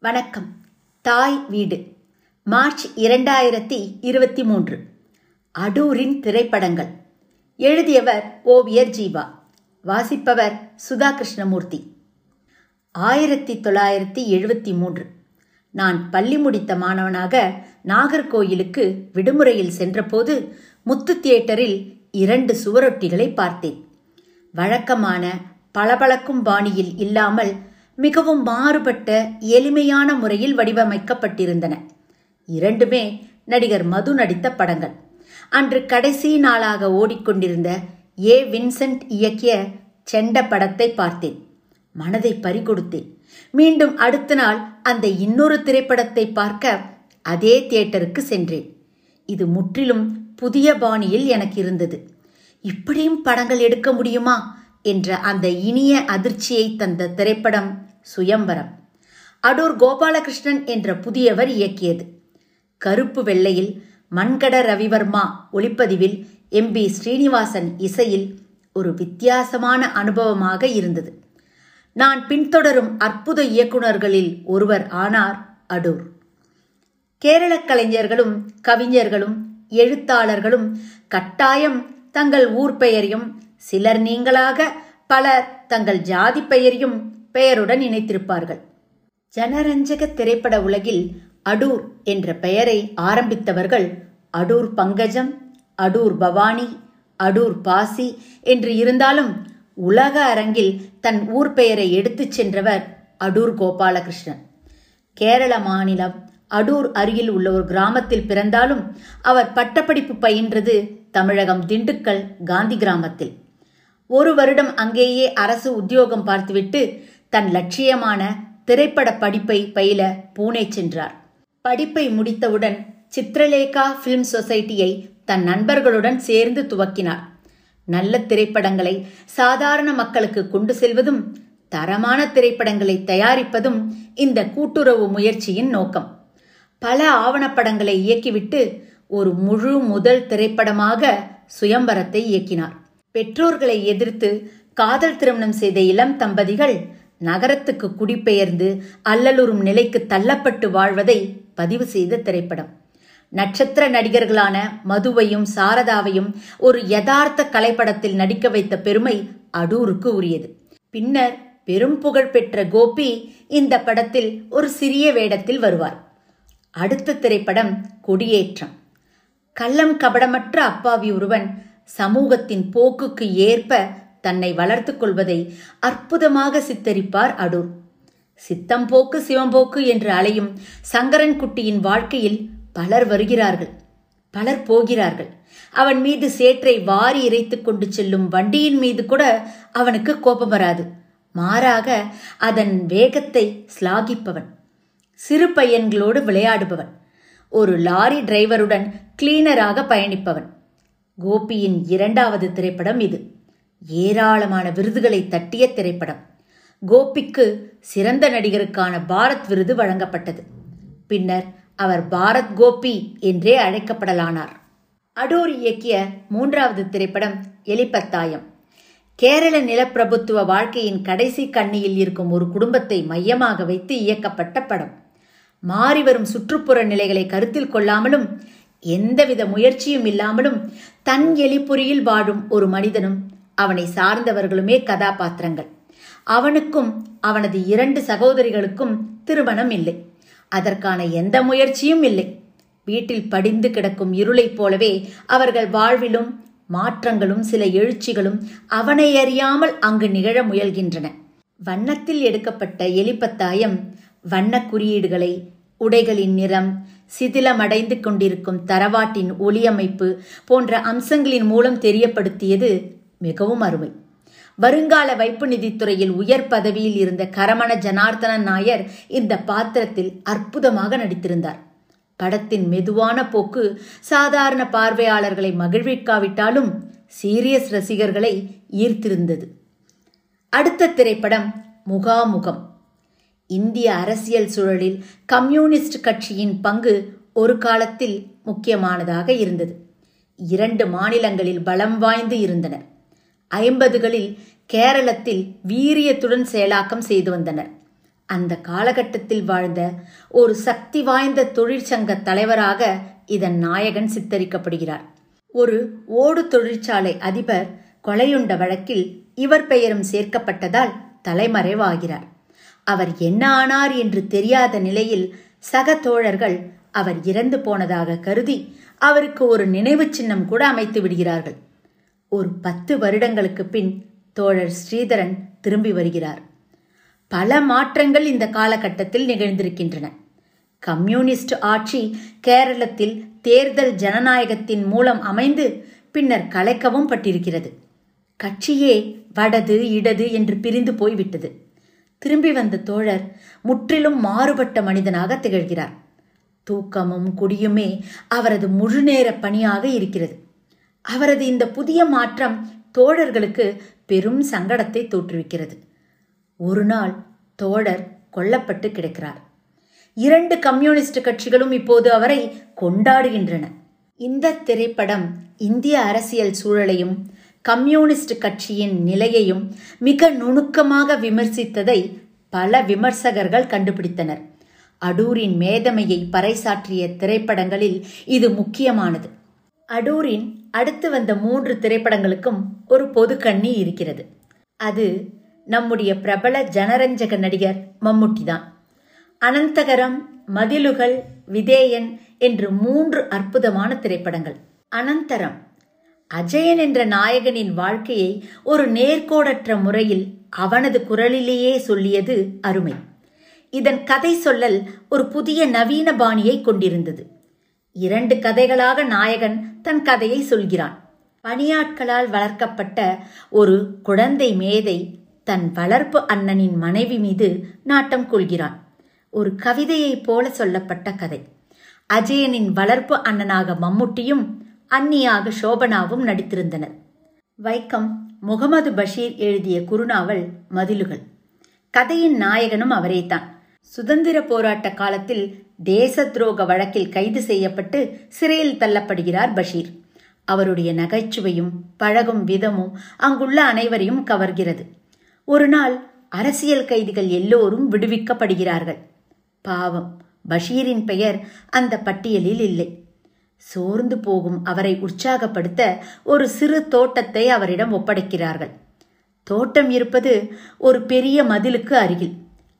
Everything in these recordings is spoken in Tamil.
வணக்கம். தாய் வீடு. மார்ச் இரண்டாயிரத்தி இருபத்தி மூன்று அடூரின் திரைப்படங்கள். எழுதியவர் ஓவியர் ஜீவா. வாசிப்பவர் சுதா கிருஷ்ணமூர்த்தி. ஆயிரத்தி தொள்ளாயிரத்தி எழுபத்தி மூன்று நான் பள்ளி முடித்த மாணவனாக நாகர்கோயிலுக்கு விடுமுறையில் சென்றபோது முத்து தியேட்டரில் இரண்டு சுவரொட்டிகளை பார்த்தேன். வழக்கமான பளபளக்கும் பாணியில் இல்லாமல் மிகவும் மாறுபட்ட எளிமையான முறையில் வடிவமைக்கப்பட்டிருந்தன. இரண்டுமே நடிகர் மது நடித்த படங்கள். அன்று கடைசி நாளாக ஓடிக்கொண்டிருந்த ஏ. வின்சென்ட் இயக்கிய செண்ட படத்தை பார்த்தேன். மனதை பறிகொடுத்தேன். மீண்டும் அடுத்த நாள் அந்த இன்னொரு திரைப்படத்தை பார்க்க அதே தியேட்டருக்கு சென்றேன். இது முற்றிலும் புதிய பாணியில் எனக்கு இருந்தது. இப்படியும் படங்கள் எடுக்க முடியுமா? என்ற அந்த இனிய அதிர்ச்சியை தந்த திரைப்படம் சுயம்பரம். அடூர் கோபாலகிருஷ்ணன் என்ற புதியவர் இயக்கியது. கருப்பு வெள்ளையில் மண்கட ரவிவர்மா ஒளிப்பதிவில் எம் பி ஸ்ரீனிவாசன் இசையில் ஒரு வித்தியாசமான அனுபவமாக இருந்தது. நான் பின்தொடரும் அற்புத இயக்குநர்களில் ஒருவர் ஆனார் அடூர். கேரள கலைஞர்களும் கவிஞர்களும் எழுத்தாளர்களும் கட்டாயம் தங்கள் ஊர் பெயரையும் சிலர் நீங்களாக பலர் தங்கள் ஜாதி பெயரையும் பெயருடன் இணைத்திருப்பார்கள். ஜனரஞ்சக திரைப்பட உலகில் அடூர் என்ற பெயரை ஆரம்பித்தவர்கள் அடூர் பங்கஜம் அடூர் பவானி அடூர் பாசி என்று இருந்தாலும் உலக அரங்கில் தன் ஊர் பெயரை எடுத்துச் சென்றவர் அடூர் கோபாலகிருஷ்ணன் கேரள மாநிலம் அடூர் அருகில் உள்ள ஒரு கிராமத்தில் பிறந்தாலும் அவர் பட்டப்படிப்பு பயின்றது தமிழகம் திண்டுக்கல் காந்தி கிராமத்தில். ஒரு வருடம் அங்கேயே அரசு உத்தியோகம் பார்த்துவிட்டு தன் லட்சியமான திரைப்பட படிப்பை பயில பூனே சென்றார். படிப்பை முடித்தவுடன் சித்ரலேகா ஃபிலிம் சொசைட்டியை தன் நண்பர்களுடன் சேர்ந்து துவக்கினார். நல்ல திரைப்படங்களை சாதாரண மக்களுக்கு கொண்டு செல்வதும் தரமான திரைப்படங்களை தயாரிப்பதும் இந்த கூட்டுறவு முயற்சியின் நோக்கம். பல ஆவணப்படங்களை இயக்கிவிட்டு ஒரு முழு முதல் திரைப்படமாக சுயம்பரத்தை இயக்கினார். பெற்றோர்களை எதிர்த்து காதல் திருமணம் செய்த இளம் தம்பதிகள் நகரத்துக்கு குடிபெயர்ந்து அல்லலுறும் நிலைக்கு தள்ளப்பட்டு வாழ்வதை பதிவு செய்த திரைப்படம். நட்சத்திர நடிகர்களான மதுவையும் சாரதாவையும் ஒரு யதார்த்த கலைப்படத்தில் நடிக்க வைத்த பெருமை அடூருக்கு உரியது. பின்னர் பெரும் புகழ் பெற்ற கோபி இந்த படத்தில் ஒரு சிறிய வேடத்தில் வருவார். அடுத்த திரைப்படம் கொடியேற்றம். கள்ளம் கபடமற்ற அப்பாவி ஒருவன் சமூகத்தின் போக்குக்கு ஏற்ப தன்னை வளர்த்துக் கொள்வதை அற்புதமாக சித்தரிப்பார் அடூர். சித்தம்போக்கு சிவம்போக்கு என்று அலையும் சங்கரன் குட்டியின் வாழ்க்கையில் பலர் வருகிறார்கள். பலர் போகிறார்கள். அவன் மீது சேற்றை வாரி இறைத்துக் கொண்டு செல்லும் வண்டியின் மீது கூட அவனுக்கு கோபம் வராது. மாறாக அதன் வேகத்தை ஸ்லாகிப்பவன் சிறு பையன்களோடு விளையாடுபவன். ஒரு லாரி டிரைவருடன் கிளீனராக பயணிப்பவன். கோபியின் இரண்டாவது திரைப்படம் இது. ஏராளமான விருதுகளை தட்டிய திரைப்படம். கோபிக்கு சிறந்த நடிகருக்கான பாரத் விருது வழங்கப்பட்டது. பின்னர் அவர் பாரத் கோபி என்றே அழைக்கப்படலானார். அடூர் இயக்கிய மூன்றாவது திரைப்படம் எலிப்பத்தாயம் கேரள நிலப்பிரபுத்துவ வாழ்க்கையின் கடைசி கண்ணியில் இருக்கும் ஒரு குடும்பத்தை மையமாக வைத்து இயக்கப்பட்ட படம். மாறிவரும் சுற்றுப்புற நிலைகளை கருத்தில் கொள்ளாமலும் எந்தவித முயற்சியும் இல்லாமலும் தன் எலிப்புரியில் வாழும் ஒரு மனிதனும் அவனை சார்ந்தவர்களுமே கதாபாத்திரங்கள். அவனுக்கும் அவனது இரண்டு சகோதரிகளுக்கும் திருமணம் இல்லை. அதற்கான எந்த முயற்சியும் இல்லை. வீட்டில் படிந்து கிடக்கும் இருளைப் போலவே அவர்கள் வாழ்விலும் மாற்றங்களும் சில எழுச்சிகளும் அவனை அறியாமல் அங்கு நிகழ முயல்கின்றன. வண்ணத்தில் எடுக்கப்பட்ட எலிப்பத்தாயம் வண்ண குறியீடுகளை உடைகளின் நிறம் சிதிலமடைந்து கொண்டிருக்கும் தரவாட்டின் ஒளியமைப்பு போன்ற அம்சங்களின் மூலம் தெரியப்படுத்தியது மிகவும் அருமை. வருங்கால வைப்பு நிதித்துறையில் உயர் பதவியில் இருந்த கரமண ஜனார்த்தன நாயர் இந்த பாத்திரத்தில் அற்புதமாக நடித்திருந்தார். படத்தின் மெதுவான போக்கு சாதாரண பார்வையாளர்களை மகிழ்விக்காவிட்டாலும் சீரியஸ் ரசிகர்களை ஈர்த்திருந்தது. அடுத்த திரைப்படம் முகாமுகம். இந்திய அரசியல் சூழலில் கம்யூனிஸ்ட் கட்சியின் பங்கு ஒரு காலத்தில் முக்கியமானதாக இருந்தது. இரண்டு மாநிலங்களில் பலம் வாய்ந்து இருந்தனர் ஐம்பதுகளில் கேரளத்தில் வீரியத்துடன் செயலாக்கம் செய்து வந்தனர். அந்த காலகட்டத்தில் வாழ்ந்த ஒரு சக்தி வாய்ந்த தொழிற்சங்க தலைவராக இதன் நாயகன் சித்தரிக்கப்படுகிறார். ஒரு ஓடு தொழிற்சாலை அதிபர் கொலையுண்ட வழக்கில் இவர் பெயரும் சேர்க்கப்பட்டதால் தலைமறைவாகிறார். அவர் என்ன ஆனார் என்று தெரியாத நிலையில் சக தோழர்கள் அவர் இறந்து போனதாக கருதி அவருக்கு ஒரு நினைவு சின்னம் கூட அமைத்து விடுகிறார்கள். ஒரு பத்து வருடங்களுக்கு பின் தோழர் ஸ்ரீதரன் திரும்பி வருகிறார். பல மாற்றங்கள் இந்த காலகட்டத்தில் நிகழ்ந்திருக்கின்றன. கம்யூனிஸ்ட் ஆட்சி கேரளத்தில் தேர்தல் ஜனநாயகத்தின் மூலம் அமைந்து பின்னர் கலைக்கவும் பட்டிருக்கிறது. கட்சியே வடது இடது என்று பிரிந்து போய்விட்டது. திரும்பி வந்த தோழர் முற்றிலும் மாறுபட்ட மனிதனாக திகழ்கிறார். தூக்கமும் குடியுமே அவரது முழுநேர பணியாக இருக்கிறது. அவரது இந்த புதிய மாற்றம் தோழர்களுக்கு பெரும் சங்கடத்தை தோற்றுவிக்கிறது. ஒரு நாள் தோழர் கொல்லப்பட்டு கிடக்கிறார். இரண்டு கம்யூனிஸ்ட் கட்சிகளும் இப்போது அவரை கொண்டாடுகின்றன. இந்த திரைப்படம் இந்திய அரசியல் சூழலையும் கம்யூனிஸ்ட் கட்சியின் நிலையையும் மிக நுணுக்கமாக விமர்சித்ததை பல விமர்சகர்கள் கண்டுபிடித்தனர். அடூரின் மேதமையை பறைசாற்றிய திரைப்படங்களில் இது முக்கியமானது. அடூரின் அடுத்து வந்த மூன்று திரைப்படங்களுக்கும் ஒரு பொது கண்ணி இருக்கிறது. அது நம்முடைய பிரபல ஜனரஞ்சக நடிகர் மம்முட்டி தான். அனந்தகரம் மதிலுகள் விதேயன் என்று மூன்று அற்புதமான திரைப்படங்கள். அனந்தரம் அஜயன் என்ற நாயகனின் வாழ்க்கையை ஒரு நேர்கோடற்ற முறையில் அவனது குரலிலேயே சொல்லியது அருமை. இதன் கதை சொல்லல் ஒரு புதிய நவீன பாணியை கொண்டிருந்தது. இரண்டு கதைகளாக நாயகன் தன் கதையை சொல்கிறான். பணியாட்களால் வளர்க்கப்பட்ட ஒரு குழந்தை மேதை தன் வளர்ப்பு அண்ணனின் மனைவி மீது நாட்டம் கொள்கிறான். ஒரு கவிதையைப் போல சொல்லப்பட்ட கதை. அஜயனின் வளர்ப்பு அண்ணனாக மம்முட்டியும் அன்னியாக சோபனாவும் நடித்திருந்தனர். வைக்கம் முகமது பஷீர் எழுதிய குறுநாவல் மதிலுகள். கதையின் நாயகனும் அவரேதான். சுதந்திர போராட்ட காலத்தில் தேச துரோக வழக்கில் கைது செய்யப்பட்டு சிறையில் தள்ளப்படுகிறார் பஷீர். அவருடைய நகைச்சுவையும் பழகும் விதமும் அங்குள்ள அனைவரையும் கவர்கிறது. ஒரு நாள் அரசியல் கைதிகள் எல்லோரும் விடுவிக்கப்படுகிறார்கள். பாவம் பஷீரின் பெயர் அந்த பட்டியலில் இல்லை. சோர்ந்து போகும் அவரை உற்சாகப்படுத்த ஒரு சிறு தோட்டத்தை அவரிடம் ஒப்படைக்கிறார்கள். தோட்டம் இருப்பது ஒரு பெரிய மதிலுக்கு அருகில்.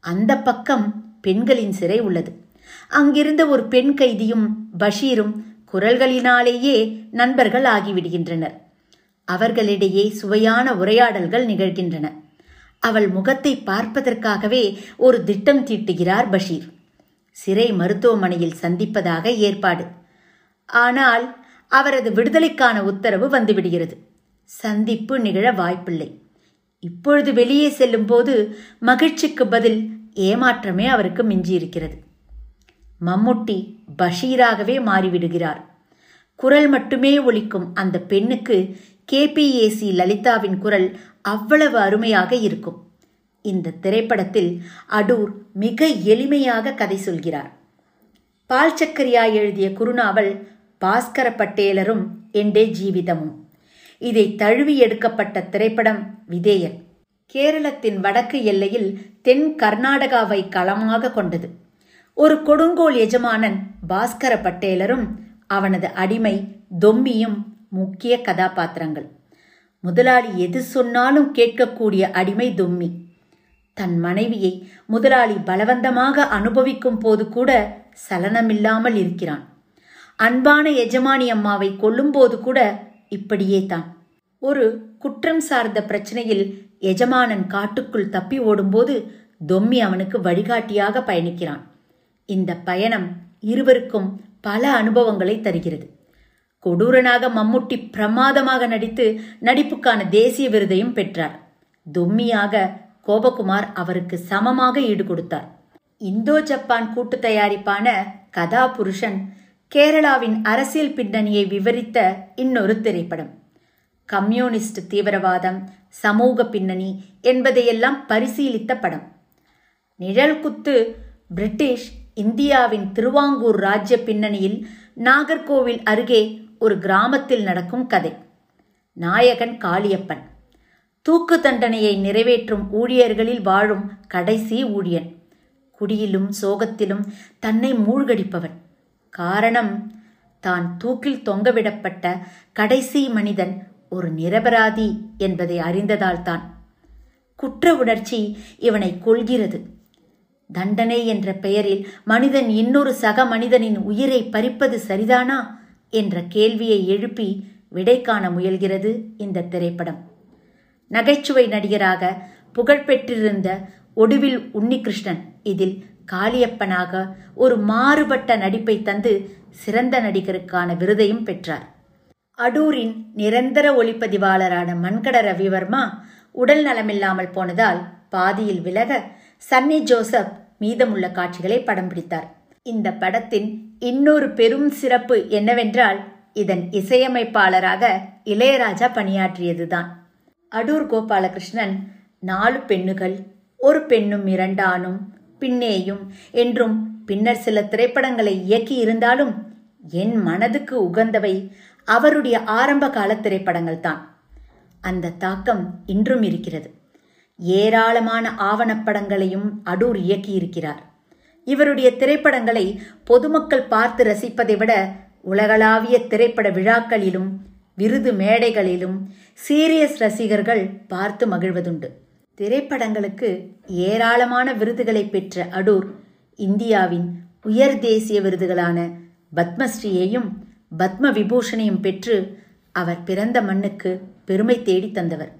அந்த பக்கம் பெண்களின் சிறை உள்ளது. அங்கிருந்த ஒரு பெண் கைதியும் பஷீரும் குரல்களினாலேயே நண்பர்கள் ஆகிவிடுகின்றனர். அவர்களிடையே சுவையான உரையாடல்கள் நிகழ்கின்றன. அவள் முகத்தை பார்ப்பதற்காகவே ஒரு திட்டம் தீட்டுகிறார் பஷீர். சிறை மருத்துவமனையில் சந்திப்பதாக ஏற்பாடு. ஆனால் அவரது விடுதலைக்கான உத்தரவு வந்துவிடுகிறது. சந்திப்பு நிகழ வாய்ப்பில்லை. இப்பொழுது வெளியே செல்லும்போது மகிழ்ச்சிக்கு பதில் ஏமாற்றமே அவருக்கு மிஞ்சியிருக்கிறது. மம்முட்டி பஷீராகவே மாறிவிடுகிறார். குரல் மட்டுமே ஒலிக்கும் அந்த பெண்ணுக்கு கேபிஏசி லலிதாவின் குரல் அவ்வளவு அருமையாக இருக்கும். இந்த திரைப்படத்தில் அடூர் மிக எளிமையாக கதை சொல்கிறார். பால் சக்கரியா எழுதிய குறுநாவல் பாஸ்கர பட்டேலரும் எண்டே ஜீவிதமும். இதை தழுவி எடுக்கப்பட்ட திரைப்படம் விதேயன். கேரளத்தின் வடக்கு எல்லையில் தென் கர்நாடகாவை களமாக கொண்டது. ஒரு கொடுங்கோல் எஜமானன் பாஸ்கர பட்டேலரும் அவனது அடிமை தொம்மியும் முக்கிய கதாபாத்திரங்கள். முதலாளி எது சொன்னாலும் கேட்கக்கூடிய அடிமை தொம்மி. தன் மனைவியை முதலாளி பலவந்தமாக அனுபவிக்கும் போது கூட சலனமில்லாமல் இருக்கிறான். அன்பான எஜமானி அம்மாவை கொல்லும்போது கூட இப்படியே தான். ஒரு குற்றம் சார்ந்த பிரச்சனையில் எஜமானன் காட்டுக்குள் தப்பி ஓடும்போது தொம்மி அவனுக்கு வழிகாட்டியாக பயணிக்கிறான். இந்த பயணம் இருவருக்கும் பல அனுபவங்களை தருகிறது. கொடூரனாக மம்முட்டி பிரமாதமாக நடித்து நடிப்புக்கான தேசிய விருதையும் பெற்றார். தொம்மியாக கோபகுமார் அவருக்கு சமமாக ஈடு கொடுத்தார் இந்தோ ஜப்பான் கூட்டு தயாரிப்பான கதா புருஷன் கேரளாவின் அரசியல் பின்னணியை விவரித்த இன்னொரு திரைப்படம். கம்யூனிஸ்ட் தீவிரவாதம் சமூக பின்னணி என்பதையெல்லாம் பரிசீலித்த படம். நிழல்குத்து பிரிட்டிஷ் இந்தியாவின் திருவாங்கூர் ராஜ்ய பின்னணியில் நாகர்கோவில் அருகே ஒரு கிராமத்தில் நடக்கும் கதை. நாயகன் காளியப்பன். தூக்கு தண்டனையை நிறைவேற்றும் ஊழியர்களில் வாழும் கடைசி ஊழியன். குடியிலும் சோகத்திலும் தன்னை மூழ்கடிப்பவன். காரணம் தான் தூக்கில் தொங்கவிடப்பட்ட கடைசி மனிதன் ஒரு நிரபராதி என்பதை அறிந்ததால்தான். குற்ற உணர்ச்சி இவனை கொள்கிறது தண்டனை என்ற பெயரில் மனிதன் இன்னொரு சக மனிதனின் உயிரை பறிப்பது சரிதானா என்ற கேள்வியை எழுப்பி விடை காண முயல்கிறது இந்த திரைப்படம். நகைச்சுவை நடிகராக புகழ்பெற்றிருந்த ஒடுவில் உன்னிகிருஷ்ணன் இதில் காளியப்பனாக ஒரு மாறுபட்ட நடிப்பை தந்து சிறந்த நடிகருக்கான விருதையும் பெற்றார். அடூரின் நிரந்தர ஒளிப்பதிவாளரான மண்கட ரவிவர்மா உடல் நலமில்லாமல் போனதால் பாதியில் விலக சன்னி ஜோசப் மீதமுள்ள காட்சிகளை படம் பிடித்தார். இந்த படத்தின் இன்னொரு பெரும் சிறப்பு என்னவென்றால் இதன் இசையமைப்பாளராக இளையராஜா பணியாற்றியதுதான். அடூர் கோபாலகிருஷ்ணன் நாலு பெண்ணுகள் ஒரு பெண்ணும் இரண்டானும் பின்னேயும் என்றும் பின்னர் சில திரைப்படங்களை இயக்கி இருந்தாலும் என் மனதுக்கு உகந்தவை அவருடைய ஆரம்ப கால திரைப்படங்கள் தான் அந்த தாக்கம் இன்றும் இருக்கிறது. ஏராளமான ஆவணப்படங்களையும் அடூர் இயக்கியிருக்கிறார். இவருடைய திரைப்படங்களை பொதுமக்கள் பார்த்து ரசிப்பதை விட உலகளாவிய திரைப்பட விழாக்களிலும் விருது மேடைகளிலும் சீரியஸ் ரசிகர்கள் பார்த்து மகிழ்வதுண்டு. திரைப்படங்களுக்கு ஏராளமான விருதுகளை பெற்ற அடூர் இந்தியாவின் உயர் தேசிய விருதுகளான பத்மஸ்ரீயையும் பத்ம விபூஷணையும் பெற்று அவர் பிறந்த மண்ணுக்கு பெருமை தேடி தந்தவர்.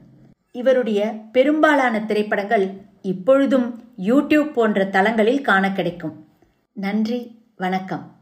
இவருடைய பெரும்பாலான திரைப்படங்கள் இப்பொழுதும் யூடியூப் போன்ற தளங்களில் காண கிடைக்கும். நன்றி வணக்கம்.